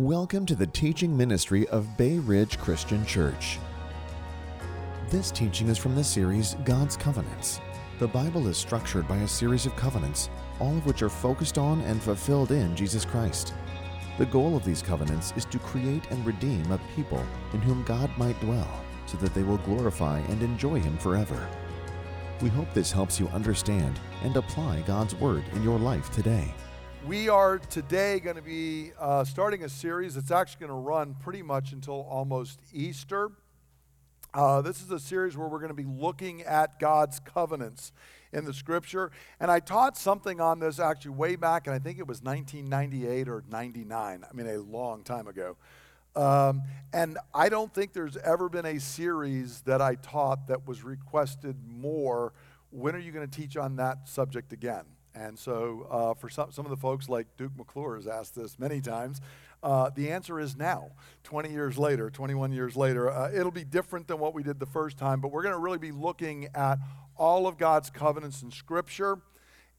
Welcome to the teaching ministry of Bay Ridge Christian Church. This teaching is from the series God's Covenants. The Bible is structured by a series of covenants, all of which are focused on and fulfilled in Jesus Christ. The goal of these covenants is to create and redeem a people in whom God might dwell, so that they will glorify and enjoy Him forever. We hope this helps you understand and apply God's Word in your life today. We are today going to be uh, starting a series that's actually going to run pretty much until almost Easter. Uh, this is a series where we're going to be looking at God's covenants in the scripture. And I taught something on this actually way back, and I think it was 1998 or 99. I mean, a long time ago. Um, and I don't think there's ever been a series that I taught that was requested more. When are you going to teach on that subject again? And so, uh, for some, some of the folks like Duke McClure has asked this many times, uh, the answer is now, 20 years later, 21 years later. Uh, it'll be different than what we did the first time, but we're going to really be looking at all of God's covenants in Scripture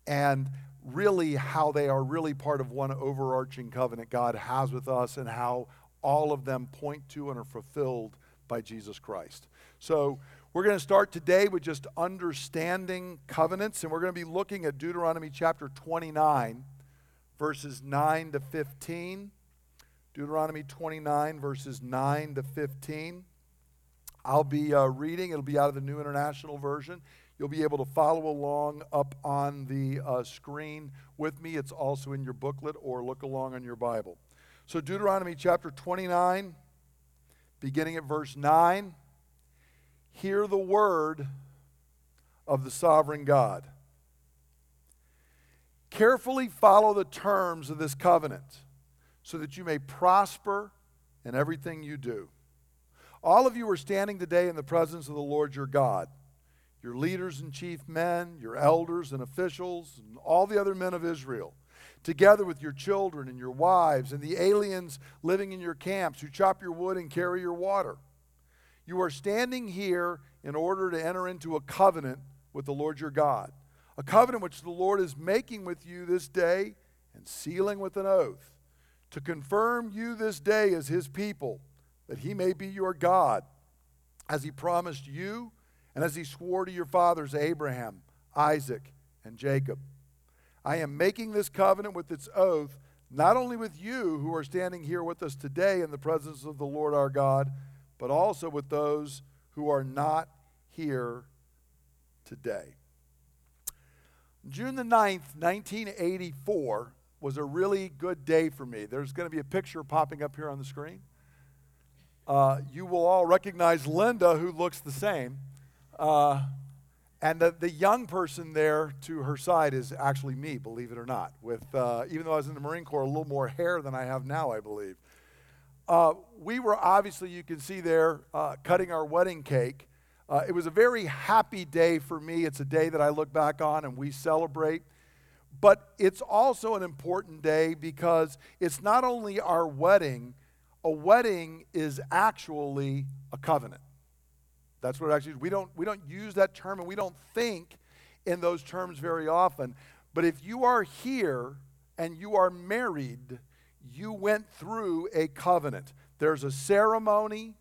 and really how they are really part of one overarching covenant God has with us and how all of them point to and are fulfilled by Jesus Christ. So, we're going to start today with just understanding covenants, and we're going to be looking at Deuteronomy chapter 29, verses 9 to 15. Deuteronomy 29, verses 9 to 15. I'll be uh, reading, it'll be out of the New International Version. You'll be able to follow along up on the uh, screen with me. It's also in your booklet or look along on your Bible. So, Deuteronomy chapter 29, beginning at verse 9 hear the word of the sovereign God. Carefully follow the terms of this covenant so that you may prosper in everything you do. All of you are standing today in the presence of the Lord your God, your leaders and chief men, your elders and officials, and all the other men of Israel, together with your children and your wives and the aliens living in your camps who chop your wood and carry your water. You are standing here in order to enter into a covenant with the Lord your God, a covenant which the Lord is making with you this day and sealing with an oath, to confirm you this day as his people, that he may be your God, as he promised you and as he swore to your fathers Abraham, Isaac, and Jacob. I am making this covenant with its oath, not only with you who are standing here with us today in the presence of the Lord our God but also with those who are not here today. June the 9th, 1984, was a really good day for me. There's going to be a picture popping up here on the screen. Uh, you will all recognize Linda, who looks the same. Uh, and the, the young person there to her side is actually me, believe it or not. With uh, even though I was in the Marine Corps, a little more hair than I have now, I believe. Uh, we were obviously, you can see there, uh, cutting our wedding cake. Uh, it was a very happy day for me. It's a day that I look back on and we celebrate. But it's also an important day because it's not only our wedding, a wedding is actually a covenant. That's what it actually is. We don't, we don't use that term and we don't think in those terms very often. But if you are here and you are married, you went through a covenant. There's a ceremony,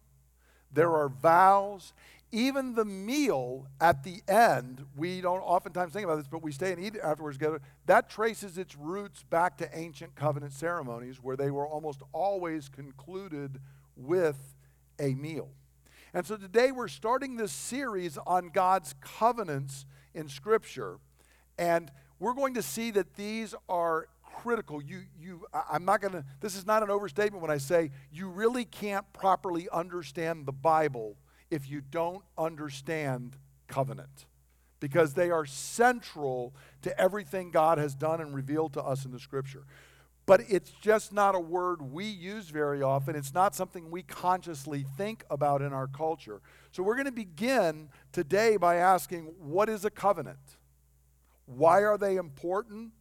there are vows. Even the meal at the end, we don't oftentimes think about this, but we stay and eat afterwards together. That traces its roots back to ancient covenant ceremonies where they were almost always concluded with a meal. And so today we're starting this series on God's covenants in Scripture. And we're going to see that these are critical. You, you, I'm not going to, this is not an overstatement when I say you really can't properly understand the Bible if you don't understand covenant because they are central to everything God has done and revealed to us in the scripture. But it's just not a word we use very often. It's not something we consciously think about in our culture. So we're going to begin today by asking what is a covenant? Why are they important?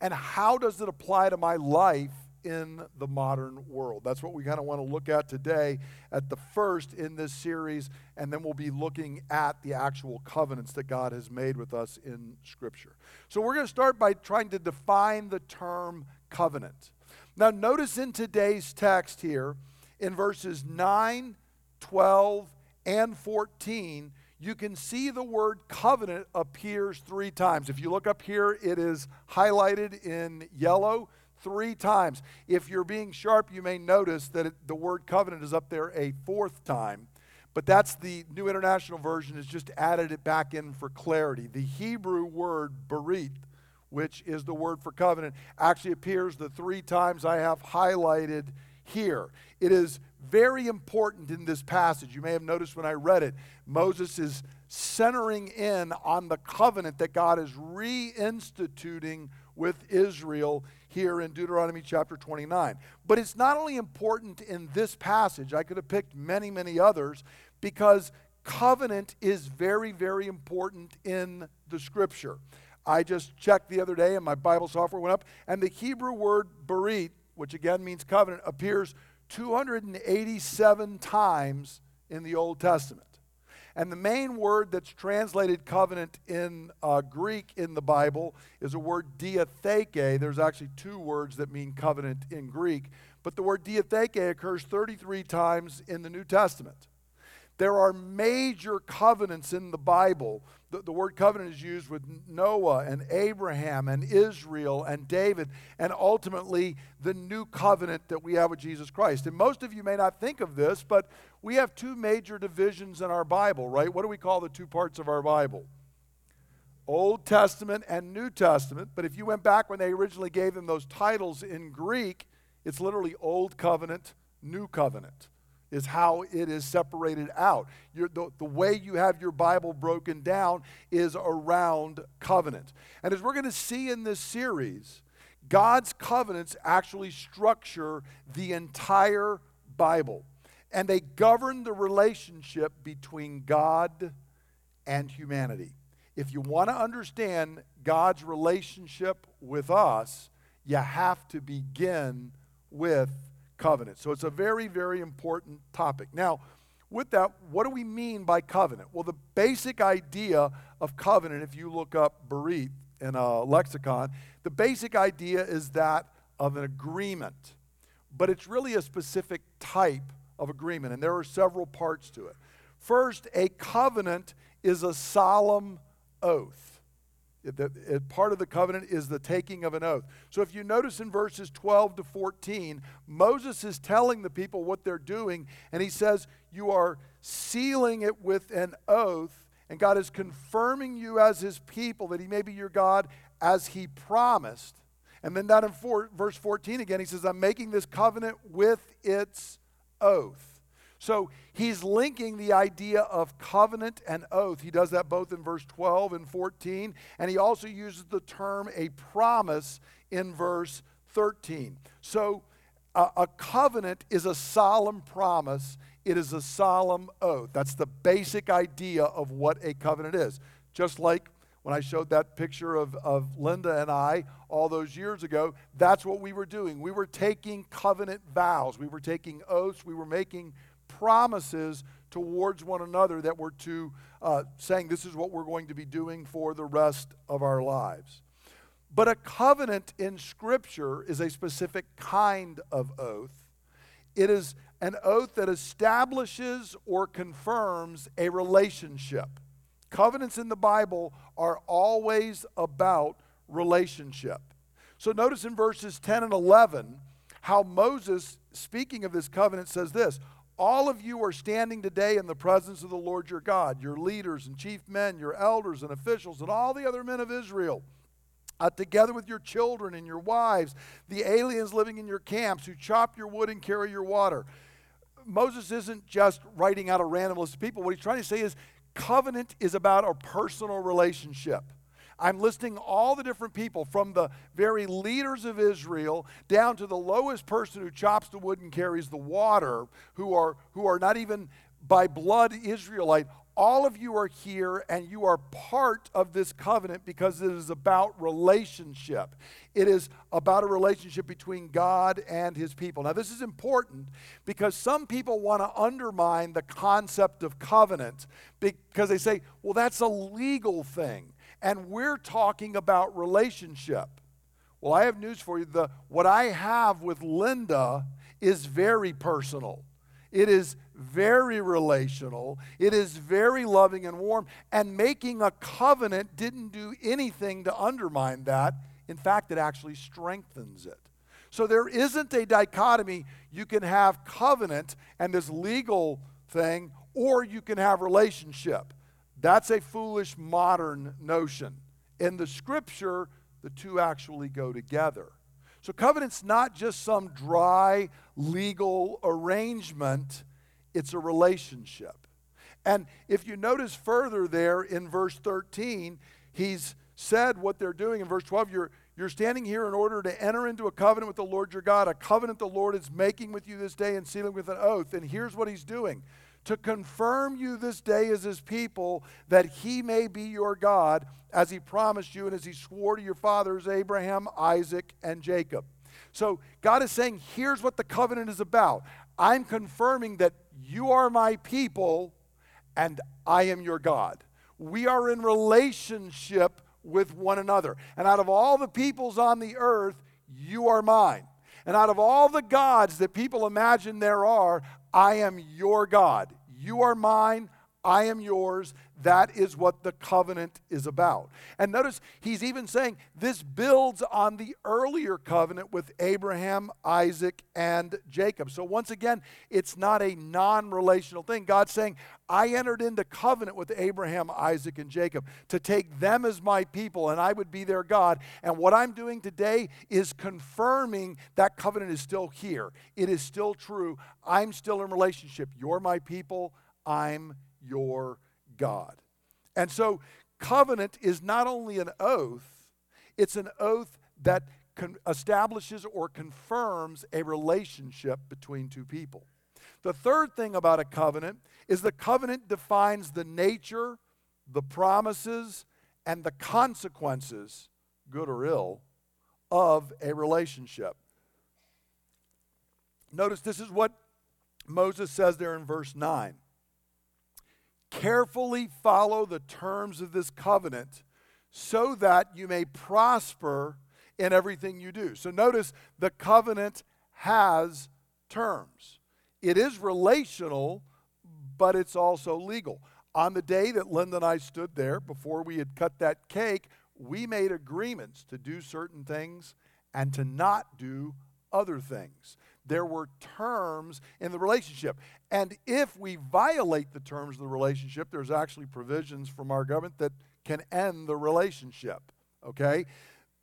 And how does it apply to my life in the modern world? That's what we kind of want to look at today at the first in this series, and then we'll be looking at the actual covenants that God has made with us in Scripture. So we're going to start by trying to define the term covenant. Now, notice in today's text here, in verses 9, 12, and 14, you can see the word covenant appears three times. If you look up here, it is highlighted in yellow three times. If you're being sharp, you may notice that it, the word covenant is up there a fourth time. But that's the New International Version, has just added it back in for clarity. The Hebrew word berit, which is the word for covenant, actually appears the three times I have highlighted here. It is very important in this passage. You may have noticed when I read it, Moses is centering in on the covenant that God is reinstituting with Israel here in Deuteronomy chapter 29. But it's not only important in this passage, I could have picked many, many others, because covenant is very, very important in the scripture. I just checked the other day and my Bible software went up, and the Hebrew word berit, which again means covenant, appears 287 times in the Old Testament. And the main word that's translated covenant in uh, Greek in the Bible is a word diatheke. There's actually two words that mean covenant in Greek, but the word diatheke occurs 33 times in the New Testament. There are major covenants in the Bible. The, the, word covenant is used with Noah and Abraham and Israel and David, and ultimately the new covenant that we have with Jesus Christ. And most of you may not think of this, but we have two major divisions in our Bible, right? What do we call the two parts of our Bible? Old Testament and New Testament. But if you went back when they originally gave them those titles in Greek, it's literally Old Covenant, New Covenant is how it is separated out. The, the way you have your Bible broken down is around covenant. And as we're going to see in this series, God's covenants actually structure the entire Bible. And they govern the relationship between God and humanity. If you want to understand God's relationship with us, you have to begin with covenant. So it's a very, very important topic. Now, with that, what do we mean by covenant? Well, the basic idea of covenant, if you look up Berit in a lexicon, the basic idea is that of an agreement. But it's really a specific type of agreement, and there are several parts to it. First, a covenant is a solemn oath. The, it, part of the covenant is the taking of an oath. So if you notice in verses 12 to 14, Moses is telling the people what they're doing, and he says, You are sealing it with an oath, and God is confirming you as his people that he may be your God as he promised. And then down in four, verse 14 again, he says, I'm making this covenant with its oath. So he's linking the idea of covenant and oath. He does that both in verse 12 and 14. And he also uses the term a promise in verse 13. So a, covenant is a solemn promise, it is a solemn oath. That's the basic idea of what a covenant is. Just like when I showed that picture of, of Linda and I all those years ago, that's what we were doing. We were taking covenant vows, we were taking oaths, we were making promises towards one another that we're to uh, saying this is what we're going to be doing for the rest of our lives. But a covenant in Scripture is a specific kind of oath. It is an oath that establishes or confirms a relationship. Covenants in the Bible are always about relationship. So notice in verses 10 and 11 how Moses, speaking of this covenant, says this all of you are standing today in the presence of the Lord your God, your leaders and chief men, your elders and officials, and all the other men of Israel. Uh, together with your children and your wives, the aliens living in your camps who chop your wood and carry your water. Moses isn't just writing out a random list of people. What he's trying to say is covenant is about a personal relationship. I'm listing all the different people from the very leaders of Israel down to the lowest person who chops the wood and carries the water, who are, who are not even by blood Israelite. All of you are here and you are part of this covenant because it is about relationship. It is about a relationship between God and his people. Now, this is important because some people want to undermine the concept of covenant because they say, well, that's a legal thing and we're talking about relationship. Well, I have news for you. The, what I have with Linda is very personal. It is very relational. It is very loving and warm. And making a covenant didn't do anything to undermine that. In fact, it actually strengthens it. So there isn't a dichotomy. You can have covenant and this legal thing, or you can have relationship. That's a foolish modern notion. In the scripture, the two actually go together. So, covenant's not just some dry legal arrangement, it's a relationship. And if you notice further there in verse 13, he's said what they're doing. In verse 12, you're, you're standing here in order to enter into a covenant with the Lord your God, a covenant the Lord is making with you this day and sealing with an oath. And here's what he's doing to confirm you this day as his people, that he may be your God, as he promised you and as he swore to your fathers, Abraham, Isaac, and Jacob. So God is saying, here's what the covenant is about. I'm confirming that you are my people and I am your God. We are in relationship with one another. And out of all the peoples on the earth, you are mine. And out of all the gods that people imagine there are, I am your God. You are mine. I am yours. That is what the covenant is about. And notice he's even saying this builds on the earlier covenant with Abraham, Isaac, and Jacob. So once again, it's not a non relational thing. God's saying, I entered into covenant with Abraham, Isaac, and Jacob to take them as my people, and I would be their God. And what I'm doing today is confirming that covenant is still here. It is still true. I'm still in relationship. You're my people. I'm your God. And so, covenant is not only an oath, it's an oath that con- establishes or confirms a relationship between two people. The third thing about a covenant is the covenant defines the nature, the promises, and the consequences, good or ill, of a relationship. Notice this is what Moses says there in verse 9 carefully follow the terms of this covenant so that you may prosper in everything you do. So notice the covenant has terms. It is relational, but it's also legal. On the day that Linda and I stood there, before we had cut that cake, we made agreements to do certain things and to not do other things there were terms in the relationship. And if we violate the terms of the relationship, there's actually provisions from our government that can end the relationship. Okay?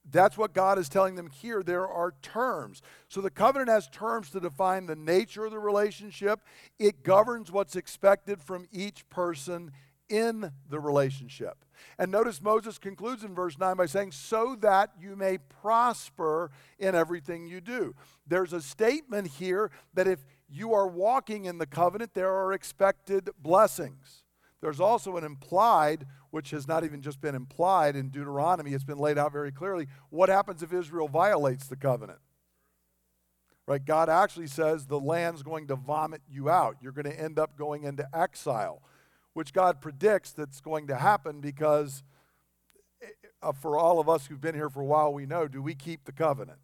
That's what God is telling them here. There are terms. So the covenant has terms to define the nature of the relationship, it governs what's expected from each person in the relationship. And notice Moses concludes in verse 9 by saying, So that you may prosper in everything you do. There's a statement here that if you are walking in the covenant, there are expected blessings. There's also an implied, which has not even just been implied in Deuteronomy, it's been laid out very clearly. What happens if Israel violates the covenant? Right? God actually says the land's going to vomit you out. You're going to end up going into exile which God predicts that's going to happen because uh, for all of us who've been here for a while, we know do we keep the covenant?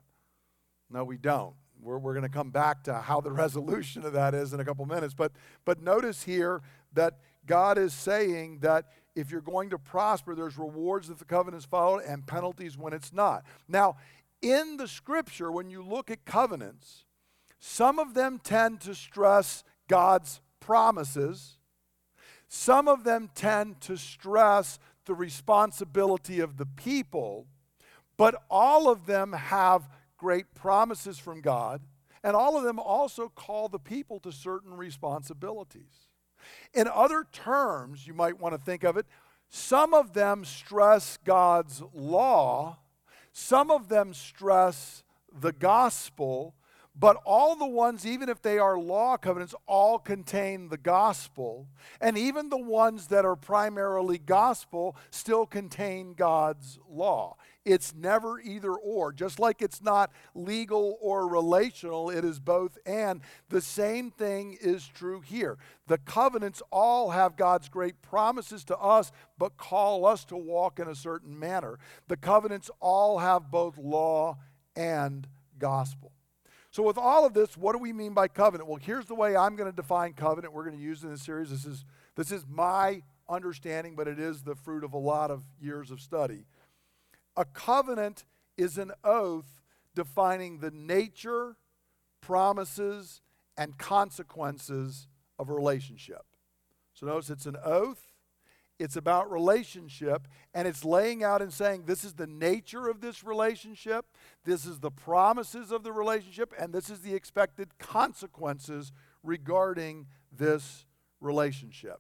No, we don't. We're, we're going to come back to how the resolution of that is in a couple minutes. But, but notice here that God is saying that if you're going to prosper, there's rewards if the covenant is followed and penalties when it's not. Now, in the scripture, when you look at covenants, some of them tend to stress God's promises some of them tend to stress the responsibility of the people, but all of them have great promises from God, and all of them also call the people to certain responsibilities. In other terms, you might want to think of it, some of them stress God's law, some of them stress the gospel, but all the ones, even if they are law covenants, all contain the gospel. And even the ones that are primarily gospel still contain God's law. It's never either or. Just like it's not legal or relational, it is both and. The same thing is true here. The covenants all have God's great promises to us, but call us to walk in a certain manner. The covenants all have both law and gospel. So, with all of this, what do we mean by covenant? Well, here's the way I'm going to define covenant. We're going to use in this series. This is, this is my understanding, but it is the fruit of a lot of years of study. A covenant is an oath defining the nature, promises, and consequences of a relationship. So, notice it's an oath, it's about relationship, and it's laying out and saying this is the nature of this relationship, this is the promises of the relationship, and this is the expected consequences regarding this relationship.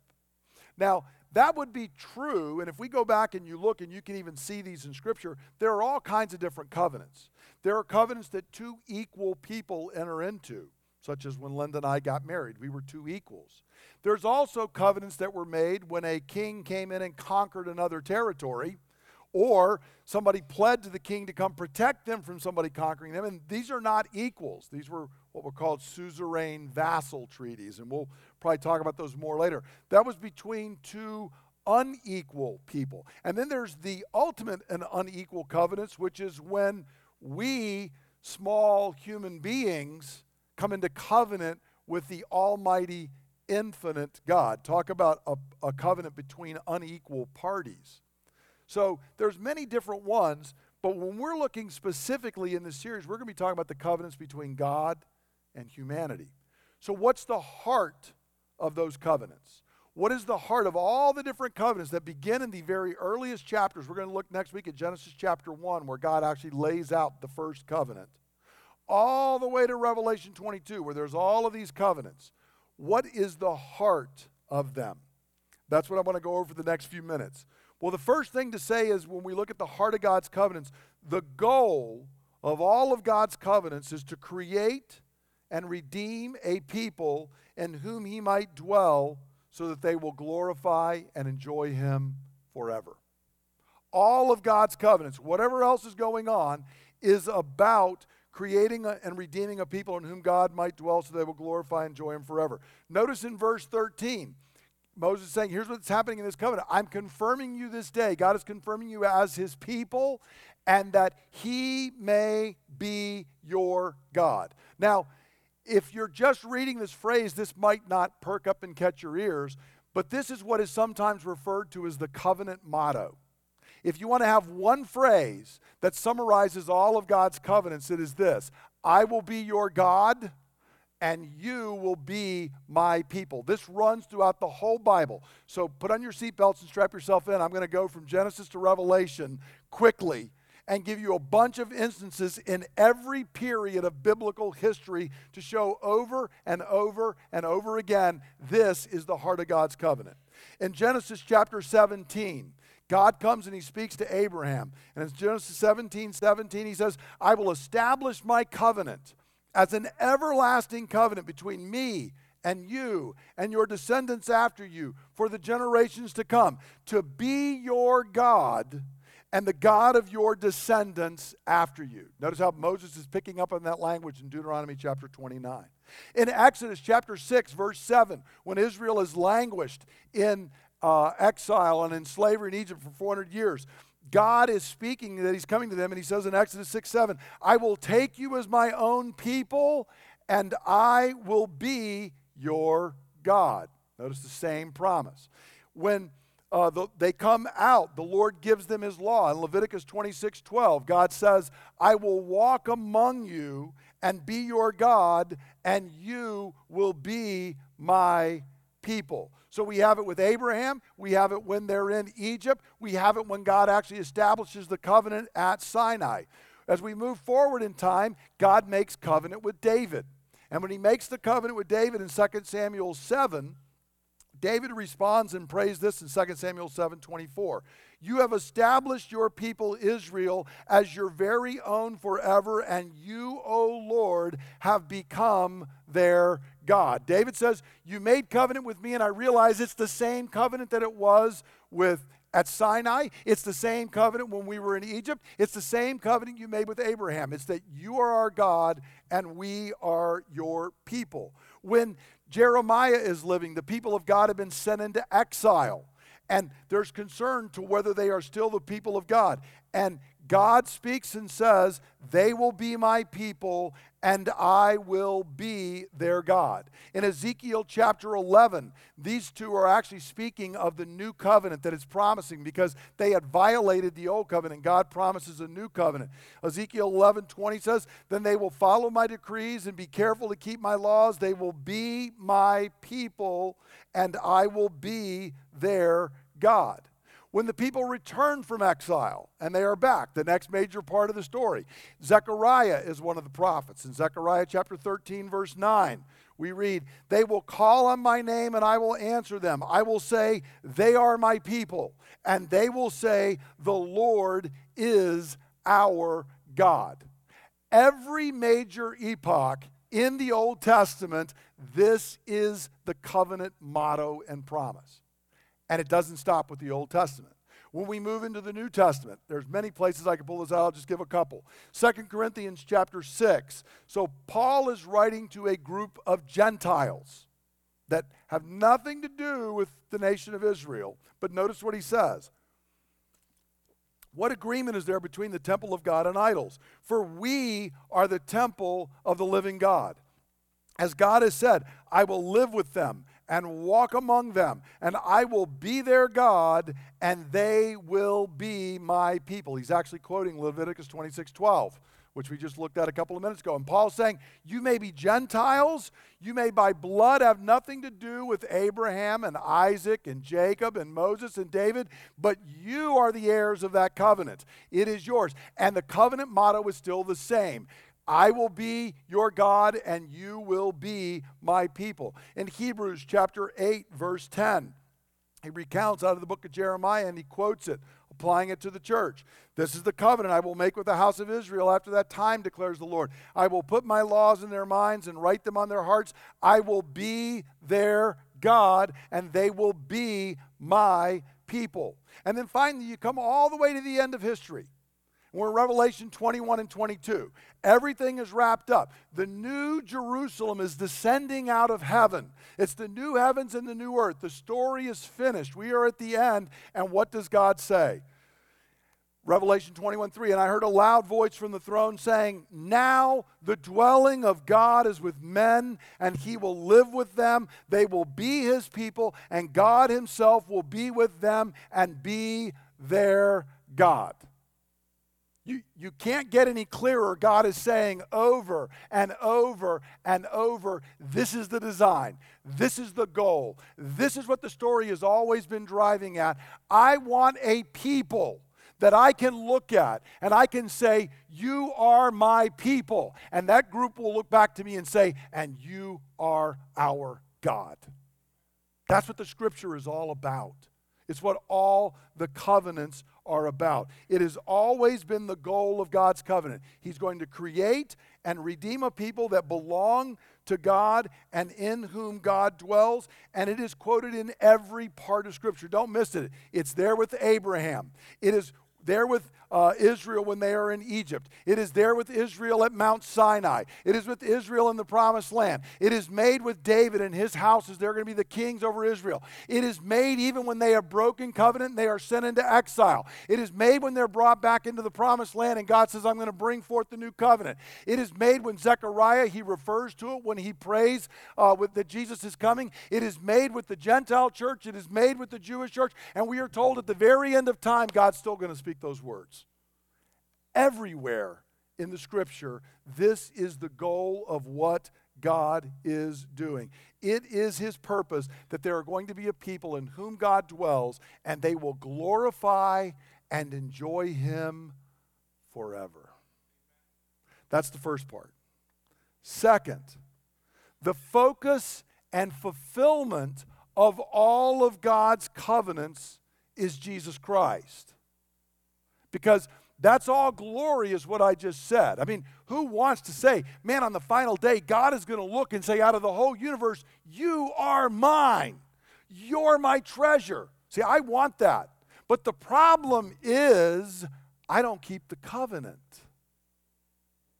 Now, that would be true, and if we go back and you look, and you can even see these in Scripture, there are all kinds of different covenants. There are covenants that two equal people enter into, such as when Linda and I got married. We were two equals. There's also covenants that were made when a king came in and conquered another territory, or somebody pled to the king to come protect them from somebody conquering them. And these are not equals. These were what were called suzerain vassal treaties, and we'll probably talk about those more later. That was between two unequal people. And then there's the ultimate and unequal covenants, which is when we, small human beings, come into covenant with the Almighty infinite God. Talk about a, a covenant between unequal parties. So there's many different ones, but when we're looking specifically in this series, we're going to be talking about the covenants between God and humanity. So what's the heart of those covenants? What is the heart of all the different covenants that begin in the very earliest chapters? We're going to look next week at Genesis chapter 1, where God actually lays out the first covenant, all the way to Revelation 22, where there's all of these covenants. What is the heart of them? That's what I want to go over for the next few minutes. Well, the first thing to say is when we look at the heart of God's covenants, the goal of all of God's covenants is to create and redeem a people in whom he might dwell so that they will glorify and enjoy him forever. All of God's covenants, whatever else is going on, is about creating and redeeming a people in whom God might dwell so they will glorify and enjoy him forever. Notice in verse 13, Moses is saying, Here's what's happening in this covenant. I'm confirming you this day. God is confirming you as his people, and that he may be your God. Now, if you're just reading this phrase, this might not perk up and catch your ears, but this is what is sometimes referred to as the covenant motto. If you want to have one phrase that summarizes all of God's covenants, it is this I will be your God and you will be my people. This runs throughout the whole Bible. So put on your seatbelts and strap yourself in. I'm going to go from Genesis to Revelation quickly and give you a bunch of instances in every period of biblical history to show over and over and over again this is the heart of God's covenant. In Genesis chapter 17, God comes and he speaks to Abraham. And in Genesis 17 17, he says, I will establish my covenant as an everlasting covenant between me and you and your descendants after you for the generations to come, to be your God and the God of your descendants after you. Notice how Moses is picking up on that language in Deuteronomy chapter 29. In Exodus chapter 6, verse 7, when Israel is languished in uh, exile and in slavery in Egypt for 400 years. God is speaking that He's coming to them, and He says in Exodus 6 7, I will take you as my own people, and I will be your God. Notice the same promise. When uh, the, they come out, the Lord gives them His law. In Leviticus 26 12, God says, I will walk among you and be your God, and you will be my people. So we have it with Abraham, we have it when they're in Egypt, we have it when God actually establishes the covenant at Sinai. As we move forward in time, God makes covenant with David. And when he makes the covenant with David in 2 Samuel 7, David responds and prays this in 2 Samuel 7 24. You have established your people Israel as your very own forever, and you, O Lord, have become their God. David says, You made covenant with me, and I realize it's the same covenant that it was with at Sinai. It's the same covenant when we were in Egypt. It's the same covenant you made with Abraham. It's that you are our God and we are your people. When Jeremiah is living, the people of God have been sent into exile. And there's concern to whether they are still the people of God. And God speaks and says, They will be my people and I will be their God. In Ezekiel chapter 11, these two are actually speaking of the new covenant that is promising because they had violated the old covenant. God promises a new covenant. Ezekiel 11 20 says, Then they will follow my decrees and be careful to keep my laws. They will be my people, and I will be their God when the people return from exile and they are back. The next major part of the story. Zechariah is one of the prophets. In Zechariah chapter 13, verse 9, we read, They will call on my name and I will answer them. I will say, They are my people. And they will say, The Lord is our God. Every major epoch in the Old Testament, this is the covenant motto and promise. And it doesn't stop with the Old Testament. When we move into the New Testament, there's many places I could pull this out. I'll just give a couple. Second Corinthians chapter 6. So Paul is writing to a group of Gentiles that have nothing to do with the nation of Israel. But notice what he says. What agreement is there between the temple of God and idols? For we are the temple of the living God. As God has said, I will live with them and walk among them, and I will be their God, and they will be my people. He's actually quoting Leviticus 26 12, which we just looked at a couple of minutes ago. And Paul's saying, You may be Gentiles, you may by blood have nothing to do with Abraham and Isaac and Jacob and Moses and David, but you are the heirs of that covenant. It is yours. And the covenant motto is still the same I will be your God and you will be my people. In Hebrews chapter 8, verse 10, he recounts out of the book of Jeremiah and he quotes it, applying it to the church. This is the covenant I will make with the house of Israel after that time, declares the Lord. I will put my laws in their minds and write them on their hearts. I will be their God and they will be my people. And then finally, you come all the way to the end of history. We're in Revelation 21 and 22. Everything is wrapped up. The new Jerusalem is descending out of heaven. It's the new heavens and the new earth. The story is finished. We are at the end. And what does God say? Revelation 21 3. And I heard a loud voice from the throne saying, Now the dwelling of God is with men, and he will live with them. They will be his people, and God himself will be with them and be their God. You, you can't get any clearer. God is saying over and over and over this is the design, this is the goal, this is what the story has always been driving at. I want a people that I can look at and I can say, You are my people. And that group will look back to me and say, And you are our God. That's what the scripture is all about. It's what all the covenants are about. It has always been the goal of God's covenant. He's going to create and redeem a people that belong to God and in whom God dwells. And it is quoted in every part of Scripture. Don't miss it. It's there with Abraham, it is there with uh, Israel when they are in Egypt. It is there with Israel at Mount Sinai. It is with Israel in the promised land. It is made with David and his houses. They're going to be the kings over Israel. It is made even when they have broken covenant and they are sent into exile. It is made when they're brought back into the promised land and God says, I'm going to bring forth the new covenant. It is made when Zechariah, he refers to it when he prays uh, with, that Jesus is coming. It is made with the Gentile church. It is made with the Jewish church. And we are told at the very end of time, God's still going to speak those words everywhere in the scripture, this is the goal of what God is doing. It is his purpose that there are going to be a people in whom God dwells, and they will glorify and enjoy him forever. That's the first part. Second, the focus and fulfillment of all of God's covenants is Jesus Christ. Because that's all glory, is what I just said. I mean, who wants to say, man, on the final day, God is going to look and say, out of the whole universe, you are mine. You're my treasure. See, I want that. But the problem is, I don't keep the covenant.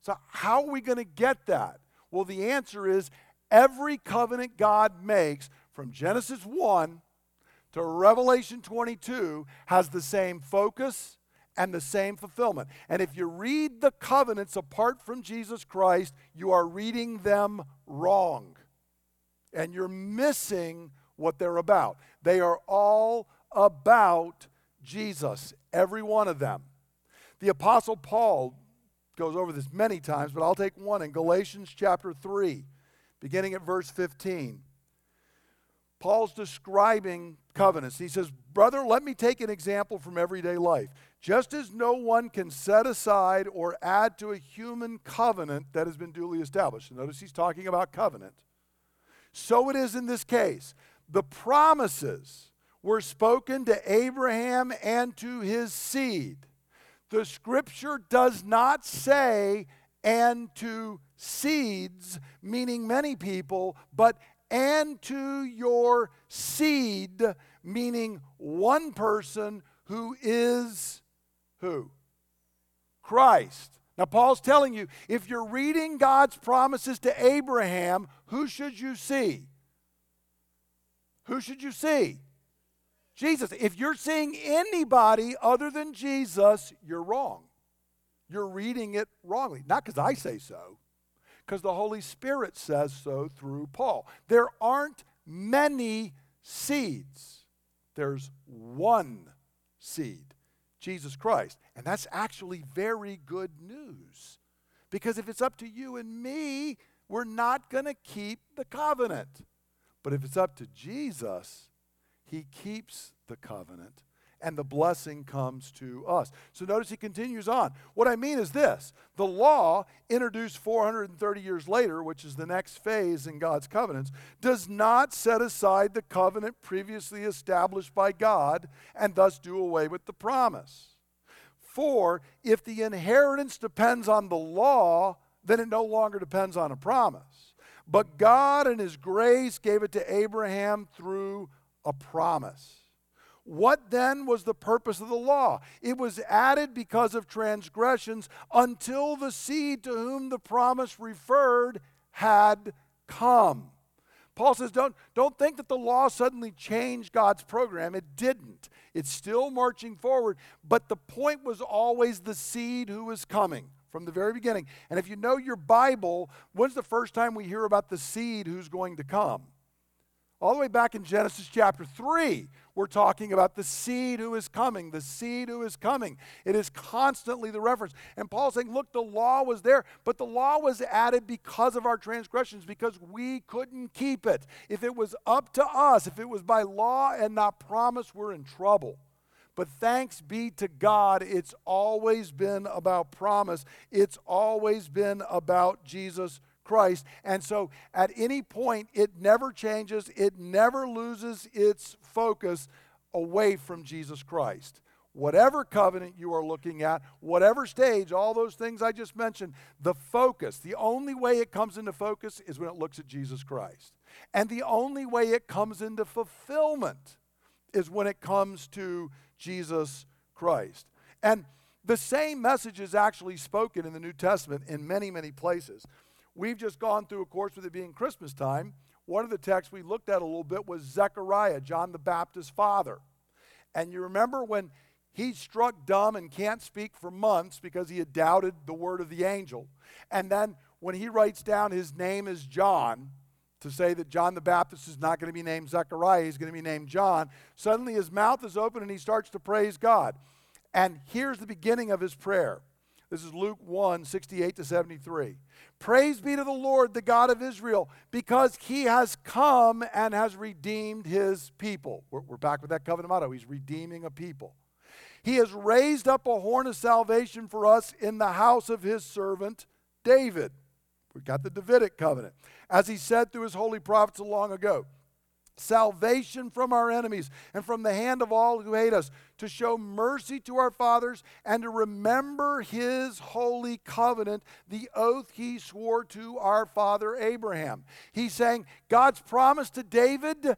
So, how are we going to get that? Well, the answer is every covenant God makes from Genesis 1 to Revelation 22 has the same focus and the same fulfillment. And if you read the covenants apart from Jesus Christ, you are reading them wrong. And you're missing what they're about. They are all about Jesus, every one of them. The Apostle Paul goes over this many times, but I'll take one in Galatians chapter 3, beginning at verse 15. Paul's describing covenants. He says, Brother, let me take an example from everyday life. Just as no one can set aside or add to a human covenant that has been duly established. Notice he's talking about covenant. So it is in this case. The promises were spoken to Abraham and to his seed. The scripture does not say, and to seeds, meaning many people, but and to your seed, meaning one person who is who? Christ. Now, Paul's telling you if you're reading God's promises to Abraham, who should you see? Who should you see? Jesus. If you're seeing anybody other than Jesus, you're wrong. You're reading it wrongly. Not because I say so, because the Holy Spirit says so through Paul. There aren't many seeds, there's one seed, Jesus Christ. And that's actually very good news. Because if it's up to you and me, we're not going to keep the covenant. But if it's up to Jesus, he keeps the covenant and the blessing comes to us. So notice he continues on. What I mean is this the law, introduced 430 years later, which is the next phase in God's covenants, does not set aside the covenant previously established by God and thus do away with the promise. For if the inheritance depends on the law, then it no longer depends on a promise. But God, in His grace, gave it to Abraham through a promise. What then was the purpose of the law? It was added because of transgressions until the seed to whom the promise referred had come. Paul says, don't, don't think that the law suddenly changed God's program. It didn't. It's still marching forward, but the point was always the seed who was coming from the very beginning. And if you know your Bible, when's the first time we hear about the seed who's going to come? All the way back in Genesis chapter 3, we're talking about the seed who is coming, the seed who is coming. It is constantly the reference. And Paul's saying, look, the law was there, but the law was added because of our transgressions, because we couldn't keep it. If it was up to us, if it was by law and not promise, we're in trouble. But thanks be to God, it's always been about promise. It's always been about Jesus Christ. And so at any point, it never changes, it never loses its focus away from Jesus Christ. Whatever covenant you are looking at, whatever stage, all those things I just mentioned, the focus, the only way it comes into focus is when it looks at Jesus Christ. And the only way it comes into fulfillment is when it comes to Jesus Christ. And the same message is actually spoken in the New Testament in many, many places. We've just gone through, of course, with it being Christmas time. One of the texts we looked at a little bit was Zechariah, John the Baptist's father. And you remember when he struck dumb and can't speak for months because he had doubted the word of the angel. And then when he writes down his name is John, to say that John the Baptist is not going to be named Zechariah, he's going to be named John, suddenly his mouth is open and he starts to praise God. And here's the beginning of his prayer. This is Luke 1 68 to 73. Praise be to the Lord, the God of Israel, because he has come and has redeemed his people. We're, we're back with that covenant motto. He's redeeming a people. He has raised up a horn of salvation for us in the house of his servant David. We've got the Davidic covenant. As he said through his holy prophets long ago salvation from our enemies and from the hand of all who hate us, to show mercy to our fathers, and to remember his holy covenant, the oath he swore to our father Abraham. He's saying God's promise to David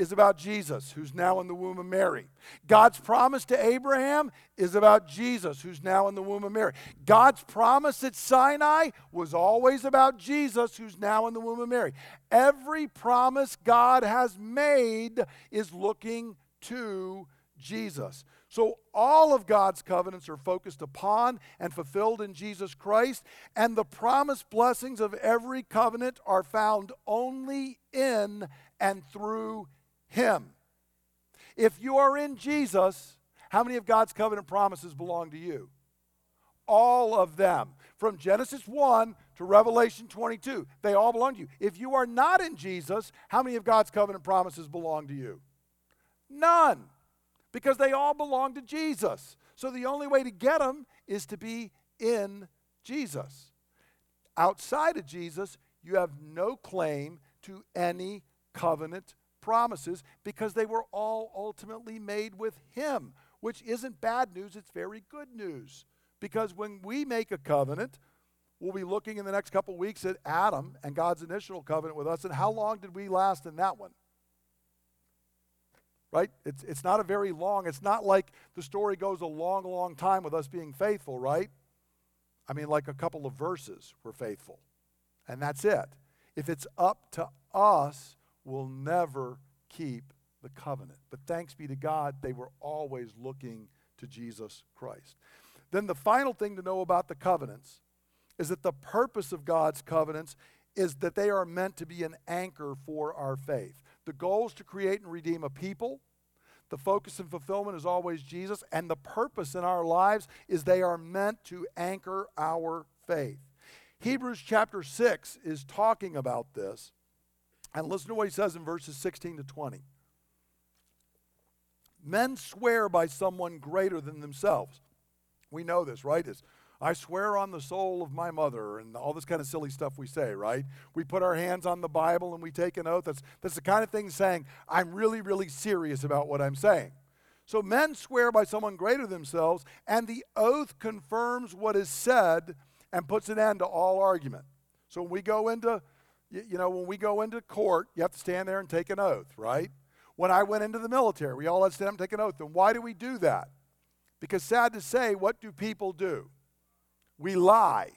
is about Jesus, who's now in the womb of Mary. God's promise to Abraham is about Jesus, who's now in the womb of Mary. God's promise at Sinai was always about Jesus, who's now in the womb of Mary. Every promise God has made is looking to Jesus. So all of God's covenants are focused upon and fulfilled in Jesus Christ, and the promised blessings of every covenant are found only in and through Him. If you are in Jesus, how many of God's covenant promises belong to you? All of them. From Genesis 1 to Revelation 22, they all belong to you. If you are not in Jesus, how many of God's covenant promises belong to you? None because they all belong to Jesus. So the only way to get them is to be in Jesus. Outside of Jesus, you have no claim to any covenant promises because they were all ultimately made with Him, which isn't bad news, it's very good news. Because when we make a covenant, we'll be looking in the next couple weeks at Adam and God's initial covenant with us, and how long did we last in that one? right? It's, it's not a very long, it's not like the story goes a long, long time with us being faithful, right? I mean, like a couple of verses, we're faithful. And that's it. If it's up to us, we'll never keep the covenant. But thanks be to God, they were always looking to Jesus Christ. Then the final thing to know about the covenants is that the purpose of God's covenants is that they are meant to be an anchor for our faith. The goal is to create and redeem a people. The focus and fulfillment is always Jesus, and the purpose in our lives is they are meant to anchor our faith. Hebrews chapter 6 is talking about this. And listen to what he says in verses 16 to 20. Men swear by someone greater than themselves. We know this, right? It's I swear on the soul of my mother, and all this kind of silly stuff we say, right? We put our hands on the Bible and we take an oath. That's, that's the kind of thing saying, I'm really, really serious about what I'm saying. So men swear by someone greater than themselves, and the oath confirms what is said and puts an end to all argument. So when we go into, you know, when we go into court, you have to stand there and take an oath, right? When I went into the military, we all had to stand up and take an oath. And why do we do that? Because sad to say, what do people do? we lie.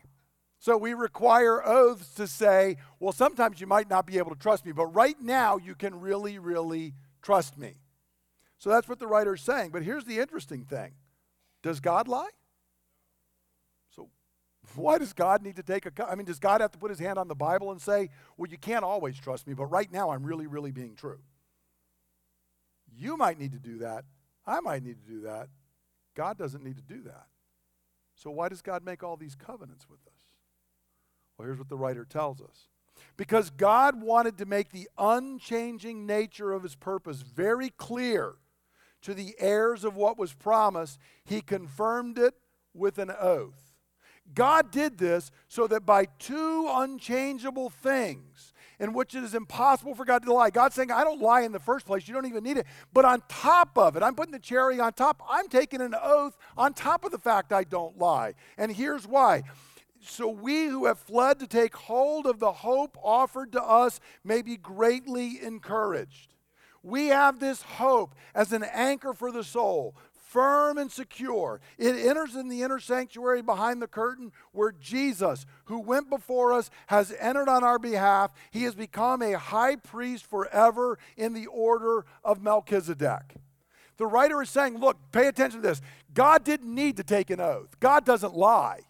So we require oaths to say, well, sometimes you might not be able to trust me, but right now you can really, really trust me. So that's what the writer is saying. But here's the interesting thing Does God lie? Why does God need to take a. I mean, does God have to put his hand on the Bible and say, well, you can't always trust me, but right now I'm really, really being true? You might need to do that. I might need to do that. God doesn't need to do that. So, why does God make all these covenants with us? Well, here's what the writer tells us. Because God wanted to make the unchanging nature of his purpose very clear to the heirs of what was promised, he confirmed it with an oath. God did this so that by two unchangeable things, in which it is impossible for God to lie. God's saying, I don't lie in the first place. You don't even need it. But on top of it, I'm putting the cherry on top. I'm taking an oath on top of the fact I don't lie. And here's why. So we who have fled to take hold of the hope offered to us may be greatly encouraged. We have this hope as an anchor for the soul, firm and secure. It enters in the inner sanctuary behind the curtain where Jesus, who went before us, has entered on our behalf. He has become a high priest forever in the order of Melchizedek. The writer is saying, look, pay attention to this. God didn't need to take an oath, God doesn't lie.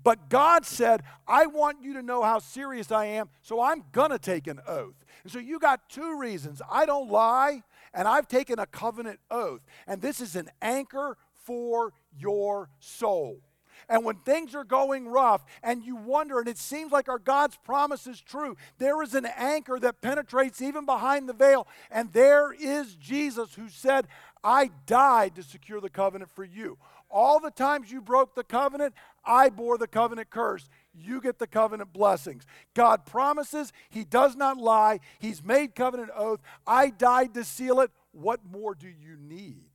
But God said, I want you to know how serious I am, so I'm going to take an oath. And so you got two reasons. I don't lie, and I've taken a covenant oath, and this is an anchor for your soul. And when things are going rough and you wonder, and it seems like our God's promise is true, there is an anchor that penetrates even behind the veil. And there is Jesus who said, I died to secure the covenant for you. All the times you broke the covenant, I bore the covenant curse you get the covenant blessings. God promises, He does not lie. He's made covenant oath. I died to seal it. What more do you need?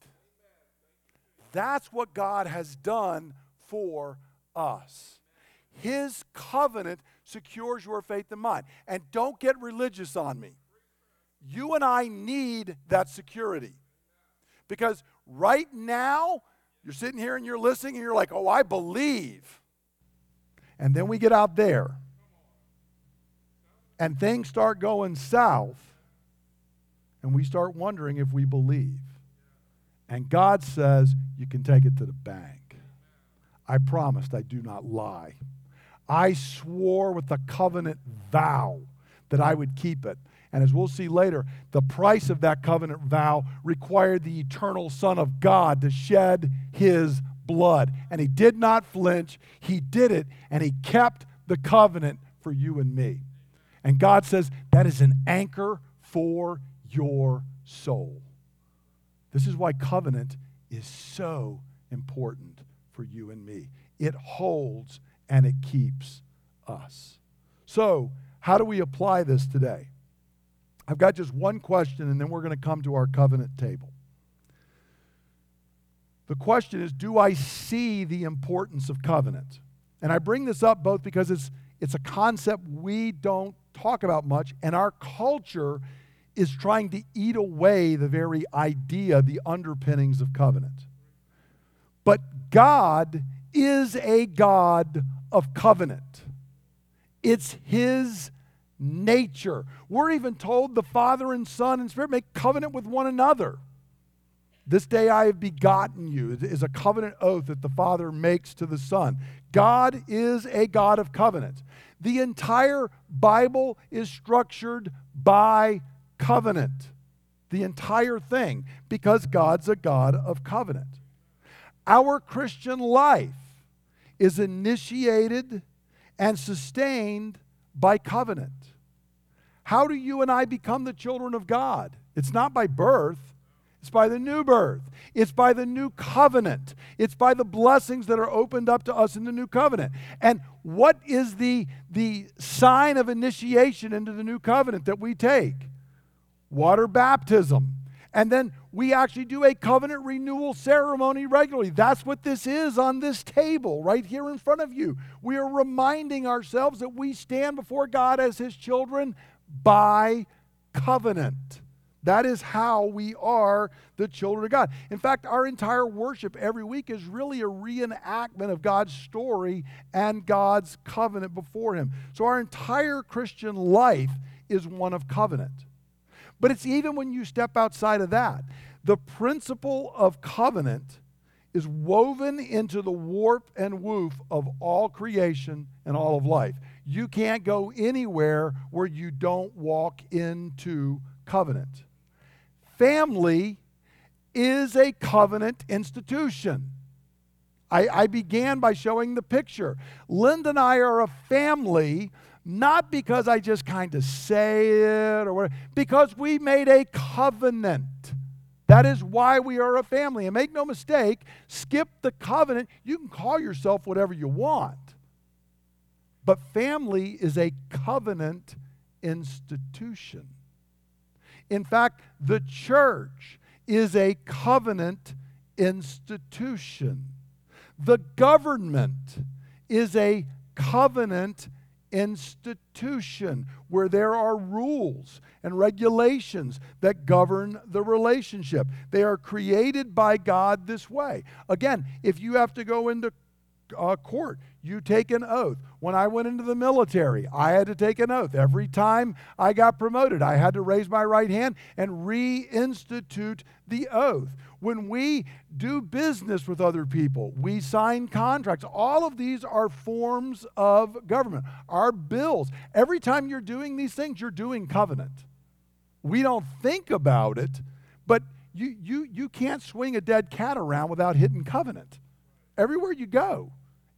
That's what God has done for us. His covenant secures your faith and mine. And don't get religious on me. You and I need that security. Because right now, you're sitting here and you're listening and you're like, oh, I believe. And then we get out there and things start going south and we start wondering if we believe. And God says, You can take it to the bank. I promised I do not lie. I swore with a covenant vow that I would keep it. And as we'll see later, the price of that covenant vow required the eternal Son of God to shed his blood. And he did not flinch, he did it, and he kept the covenant for you and me. And God says that is an anchor for your soul. This is why covenant is so important for you and me. It holds and it keeps us. So, how do we apply this today? I've got just one question, and then we're going to come to our covenant table. The question is Do I see the importance of covenant? And I bring this up both because it's, it's a concept we don't talk about much, and our culture is trying to eat away the very idea, the underpinnings of covenant. But God is a God of covenant, it's His nature. We're even told the Father and Son and Spirit make covenant with one another. This day I have begotten you is a covenant oath that the Father makes to the Son. God is a God of covenant. The entire Bible is structured by covenant. The entire thing, because God's a God of covenant. Our Christian life is initiated and sustained by covenant. How do you and I become the children of God? It's not by birth, it's by the new birth. It's by the new covenant. It's by the blessings that are opened up to us in the new covenant. And what is the, the sign of initiation into the new covenant that we take? Water baptism. And then we actually do a covenant renewal ceremony regularly. That's what this is on this table right here in front of you. We are reminding ourselves that we stand before God as His children by covenant. That is how we are the children of God. In fact, our entire worship every week is really a reenactment of God's story and God's covenant before Him. So our entire Christian life is one of covenant. But it's even when you step outside of that. The principle of covenant is woven into the warp and woof of all creation and all of life. You can't go anywhere where you don't walk into covenant family is a covenant institution. I, I, began by showing the picture. Linda and I are a family, not because I just kind of say it or whatever, because we made a covenant. That is why we are a family. And make no mistake, skip the covenant. You can call yourself whatever you want. But family is a covenant institution. In fact, the church is a covenant institution. The government is a covenant institution where there are rules and regulations that govern the relationship. They are created by God this way. Again, if you have to go into uh, court, you take an oath. When I went into the military, I had to take an oath. Every time I got promoted, I had to raise my right hand and reinstitute the oath. When we do business with other people, we sign contracts. All of these are forms of government. Our bills, every time you're doing these things, you're doing covenant. We don't think about it, but you, you, you can't swing a dead cat around without hitting covenant. Everywhere you go.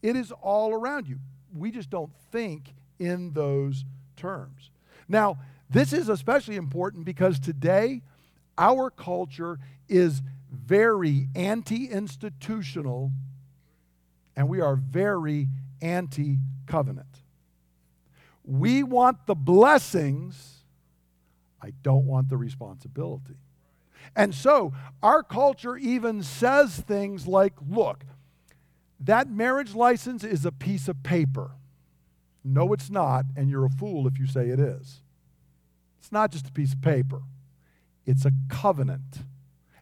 It is all around you. We just don't think in those terms. Now, this is especially important because today our culture is very anti institutional and we are very anti covenant. We want the blessings, I don't want the responsibility. And so our culture even says things like, look, that marriage license is a piece of paper. No, it's not, and you're a fool if you say it is. It's not just a piece of paper, it's a covenant.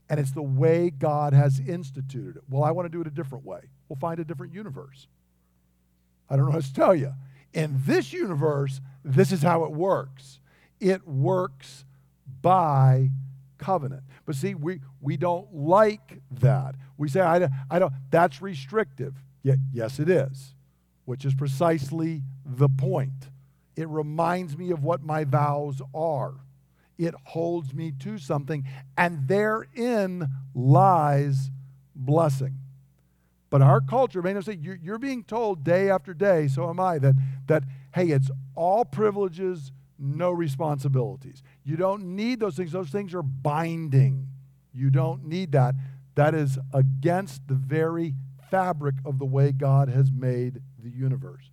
And it's the way God has instituted it. Well, I want to do it a different way. We'll find a different universe. I don't know how to tell you. In this universe, this is how it works it works by covenant. But see, we, we don't like that. We say, I, I don't, that's restrictive. Yes, it is, which is precisely the point. It reminds me of what my vows are. It holds me to something, and therein lies blessing. But our culture may not say, you're being told day after day, so am I, that, that, hey, it's all privileges, no responsibilities. You don't need those things. Those things are binding. You don't need that. That is against the very fabric of the way God has made the universe.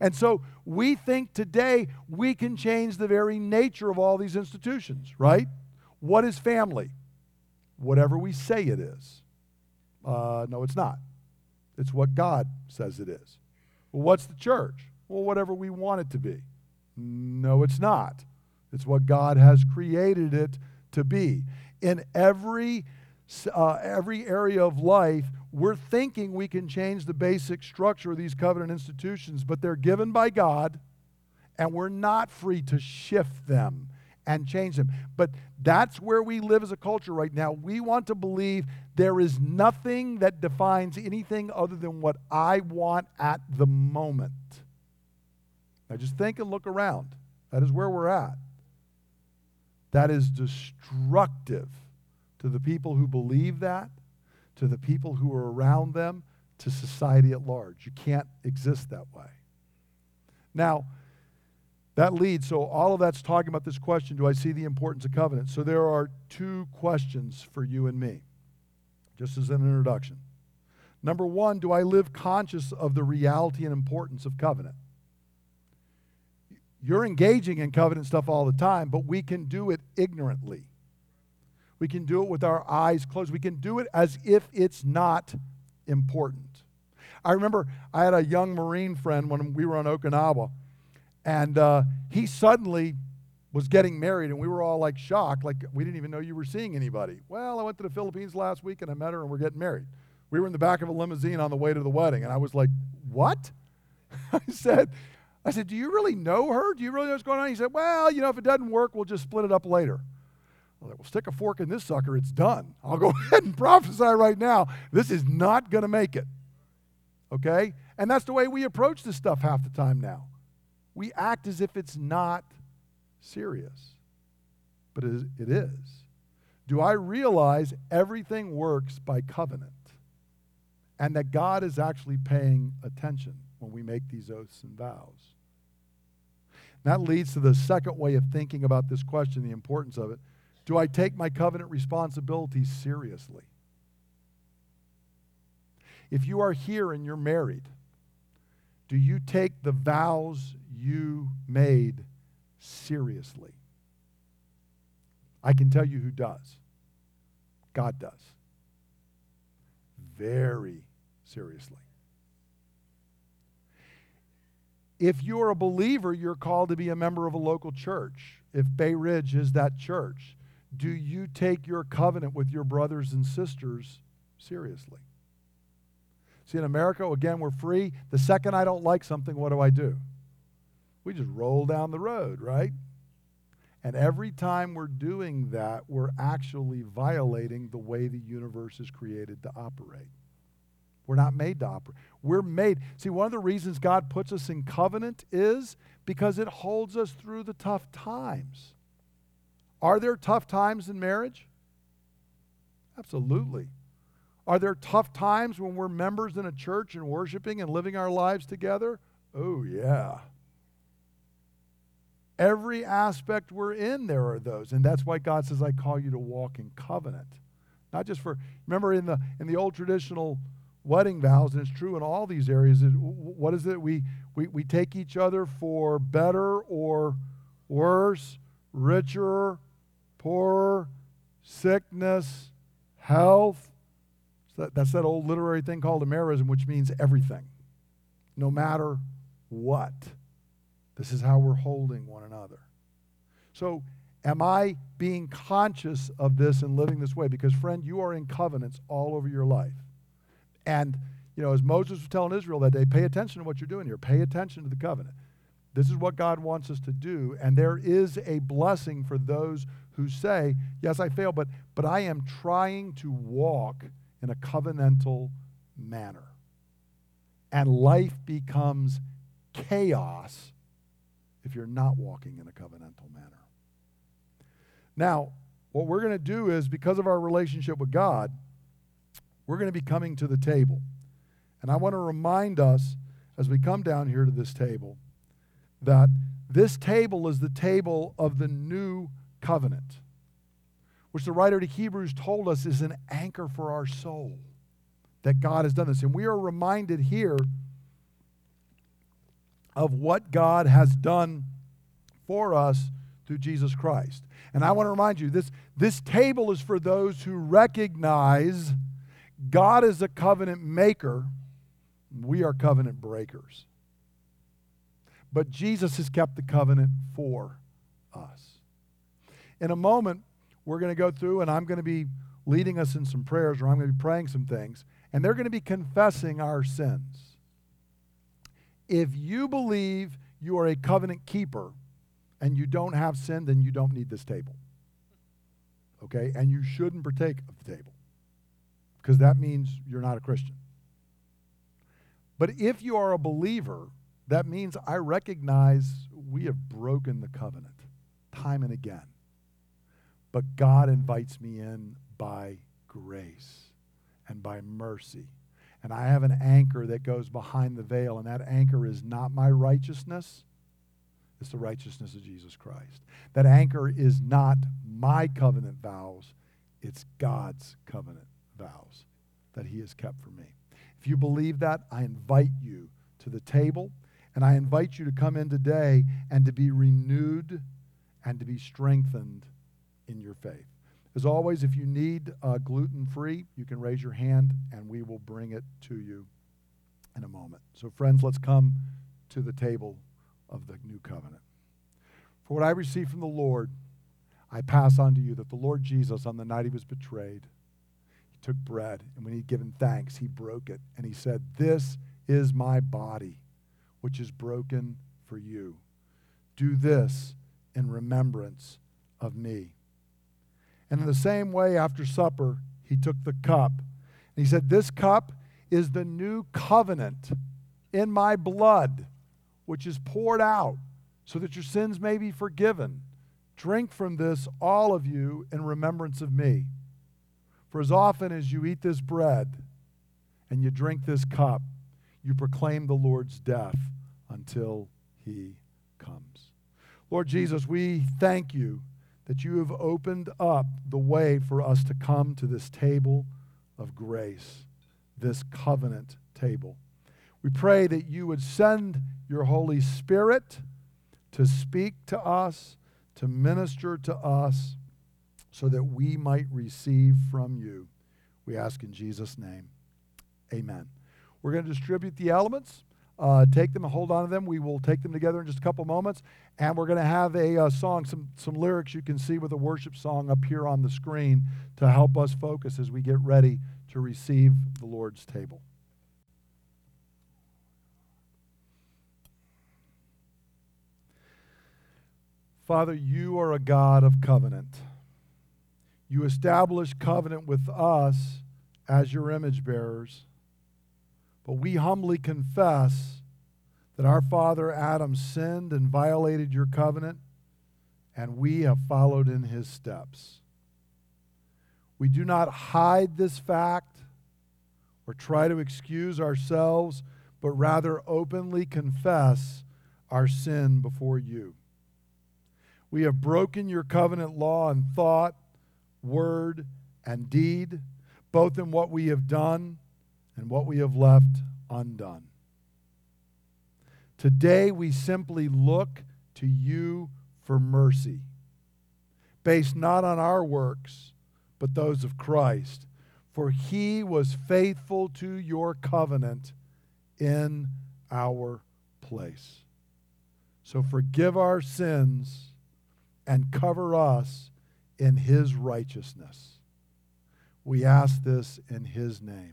And so we think today we can change the very nature of all these institutions, right? What is family? Whatever we say it is. Uh, no, it's not. It's what God says it is. Well, what's the church? Well, whatever we want it to be. No, it's not. It's what God has created it to be. In every, uh, every area of life, we're thinking we can change the basic structure of these covenant institutions, but they're given by God, and we're not free to shift them and change them. But that's where we live as a culture right now. We want to believe there is nothing that defines anything other than what I want at the moment. Now just think and look around. That is where we're at. That is destructive to the people who believe that, to the people who are around them, to society at large. You can't exist that way. Now, that leads, so all of that's talking about this question do I see the importance of covenant? So there are two questions for you and me, just as an introduction. Number one, do I live conscious of the reality and importance of covenant? You're engaging in covenant stuff all the time, but we can do it ignorantly. We can do it with our eyes closed. We can do it as if it's not important. I remember I had a young Marine friend when we were on Okinawa and uh, he suddenly was getting married, and we were all like shocked, like we didn't even know you were seeing anybody. Well, I went to the Philippines last week and I met her, and we're getting married. We were in the back of a limousine on the way to the wedding, and I was like, "What?" I said, "I said, do you really know her? Do you really know what's going on?" He said, "Well, you know, if it doesn't work, we'll just split it up later." "Well, stick a fork in this sucker. It's done. I'll go ahead and prophesy right now. This is not going to make it." Okay, and that's the way we approach this stuff half the time now we act as if it's not serious. But it is. Do I realize everything works by covenant? And that God is actually paying attention when we make these oaths and vows? that leads to the second way of thinking about this question, the importance of it. Do I take my covenant responsibilities seriously? If you are here and you're married, do you take the vows you made seriously? I can tell you who does. God does. Very seriously. If you're a believer, you're called to be a member of a local church. If Bay Ridge is that church, do you take your covenant with your brothers and sisters seriously? See, in America, again, we're free. The second I don't like something, what do I do? We just roll down the road, right? And every time we're doing that, we're actually violating the way the universe is created to operate. We're not made to operate. We're made. See, one of the reasons God puts us in covenant is because it holds us through the tough times. Are there tough times in marriage? Absolutely. Are there tough times when we're members in a church and worshiping and living our lives together? Oh, yeah. Every aspect we're in, there are those. And that's why God says, I call you to walk in covenant. Not just for, remember in the, in the old traditional wedding vows, and it's true in all these areas, what is it? We, we, we take each other for better or worse, richer, poorer, sickness, health. That's that old literary thing called a merism, which means everything, no matter what. This is how we're holding one another. So, am I being conscious of this and living this way? Because, friend, you are in covenants all over your life. And, you know, as Moses was telling Israel that day, pay attention to what you're doing here. Pay attention to the covenant. This is what God wants us to do. And there is a blessing for those who say, Yes, I fail, but, but I am trying to walk in a covenantal manner. And life becomes chaos if you're not walking in a covenantal manner. Now, what we're going to do is because of our relationship with God, we're going to be coming to the table. And I want to remind us as we come down here to this table that this table is the table of the new covenant, which the writer to Hebrews told us is an anchor for our soul, that God has done this. And we are reminded here of what God has done for us through Jesus Christ. And I want to remind you this, this table is for those who recognize God is a covenant maker, we are covenant breakers. But Jesus has kept the covenant for us. In a moment, we're going to go through, and I'm going to be leading us in some prayers, or I'm going to be praying some things, and they're going to be confessing our sins. If you believe you are a covenant keeper and you don't have sin, then you don't need this table. Okay? And you shouldn't partake of the table because that means you're not a Christian. But if you are a believer, that means I recognize we have broken the covenant time and again. But God invites me in by grace and by mercy. And I have an anchor that goes behind the veil, and that anchor is not my righteousness, it's the righteousness of Jesus Christ. That anchor is not my covenant vows, it's God's covenant vows that He has kept for me. If you believe that, I invite you to the table. And I invite you to come in today and to be renewed and to be strengthened in your faith. As always, if you need uh, gluten free, you can raise your hand and we will bring it to you in a moment. So, friends, let's come to the table of the new covenant. For what I received from the Lord, I pass on to you that the Lord Jesus, on the night he was betrayed, he took bread, and when he had given thanks, he broke it, and he said, This is my body which is broken for you. Do this in remembrance of me. And in the same way, after supper, he took the cup. And he said, This cup is the new covenant in my blood, which is poured out so that your sins may be forgiven. Drink from this, all of you, in remembrance of me. For as often as you eat this bread and you drink this cup, you proclaim the Lord's death until he comes. Lord Jesus, we thank you that you have opened up the way for us to come to this table of grace, this covenant table. We pray that you would send your Holy Spirit to speak to us, to minister to us, so that we might receive from you. We ask in Jesus' name. Amen. We're going to distribute the elements. Uh, take them and hold on to them. We will take them together in just a couple moments. And we're going to have a, a uh, song, some, some lyrics you can see with a worship song up here on the screen to help us focus as we get ready to receive the Lord's table. Father, you are a God of covenant. You establish covenant with us as your image bearers. But we humbly confess that our father Adam sinned and violated your covenant, and we have followed in his steps. We do not hide this fact or try to excuse ourselves, but rather openly confess our sin before you. We have broken your covenant law in thought, word, and deed, both in what we have done and what we have left undone. Today, we simply look to you for mercy, based not on our works, but those of Christ. For he was faithful to your covenant in our place. So forgive our sins and cover us in his righteousness. We ask this in his name.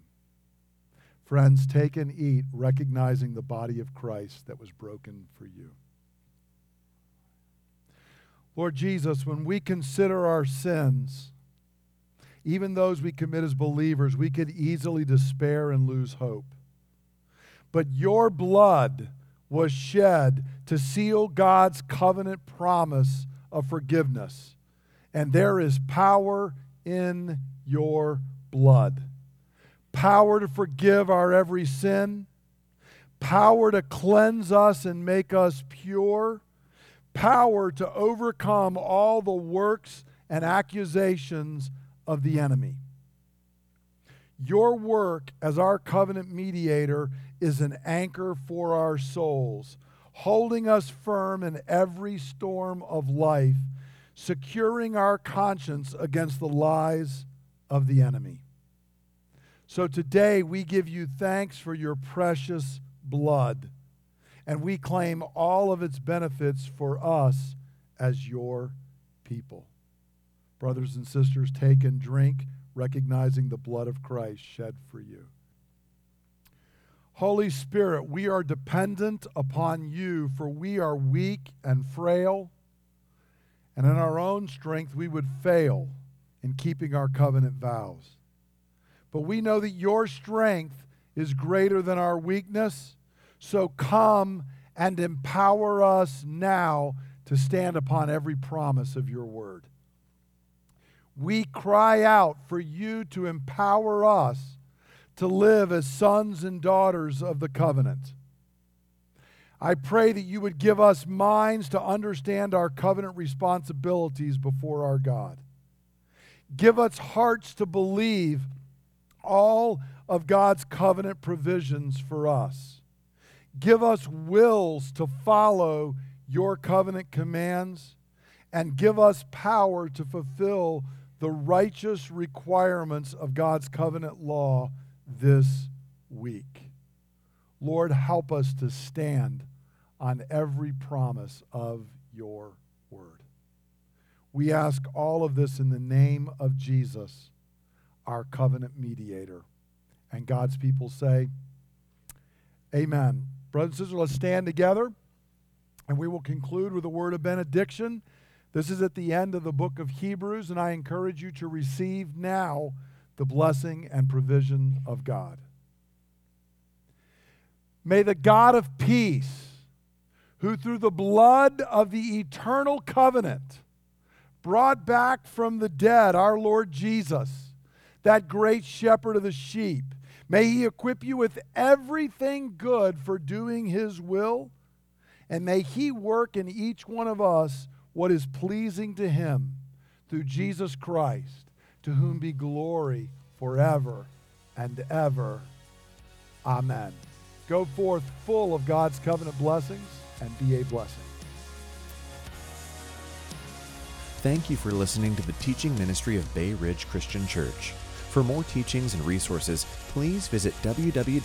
Friends, take and eat, recognizing the body of Christ that was broken for you. Lord Jesus, when we consider our sins, even those we commit as believers, we could easily despair and lose hope. But your blood was shed to seal God's covenant promise of forgiveness. And there is power in your blood power to forgive our every sin, power to cleanse us and make us pure, power to overcome all the works and accusations of the enemy. Your work as our covenant mediator is an anchor for our souls, holding us firm in every storm of life, securing our conscience against the lies of the enemy. So today we give you thanks for your precious blood, and we claim all of its benefits for us as your people. Brothers and sisters, take and drink, recognizing the blood of Christ shed for you. Holy Spirit, we are dependent upon you, for we are weak and frail, and in our own strength we would fail in keeping our covenant vows. But we know that your strength is greater than our weakness, so come and empower us now to stand upon every promise of your word. We cry out for you to empower us to live as sons and daughters of the covenant. I pray that you would give us minds to understand our covenant responsibilities before our God. Give us hearts to believe all of God's covenant provisions for us. Give us wills to follow your covenant commands and give us power to fulfill the righteous requirements of God's covenant law this week. Lord, help us to stand on every promise of your word. We ask all of this in the name of Jesus, our covenant mediator. And God's people say, Amen. Brothers and sisters, let's stand together and we will conclude with a word of benediction. This is at the end of the book of Hebrews, and I encourage you to receive now the blessing and provision of God. May the God of peace, who through the blood of the eternal covenant brought back from the dead our Lord Jesus, that great shepherd of the sheep, may he equip you with everything good for doing his will, and may he work in each one of us what is pleasing to him through Jesus Christ to whom be glory forever and ever. Amen. Go forth full of God's covenant blessings and be a blessing. Thank you for listening to the teaching ministry of Bay Ridge Christian Church. For more teachings and resources, please visit www.brcc.church.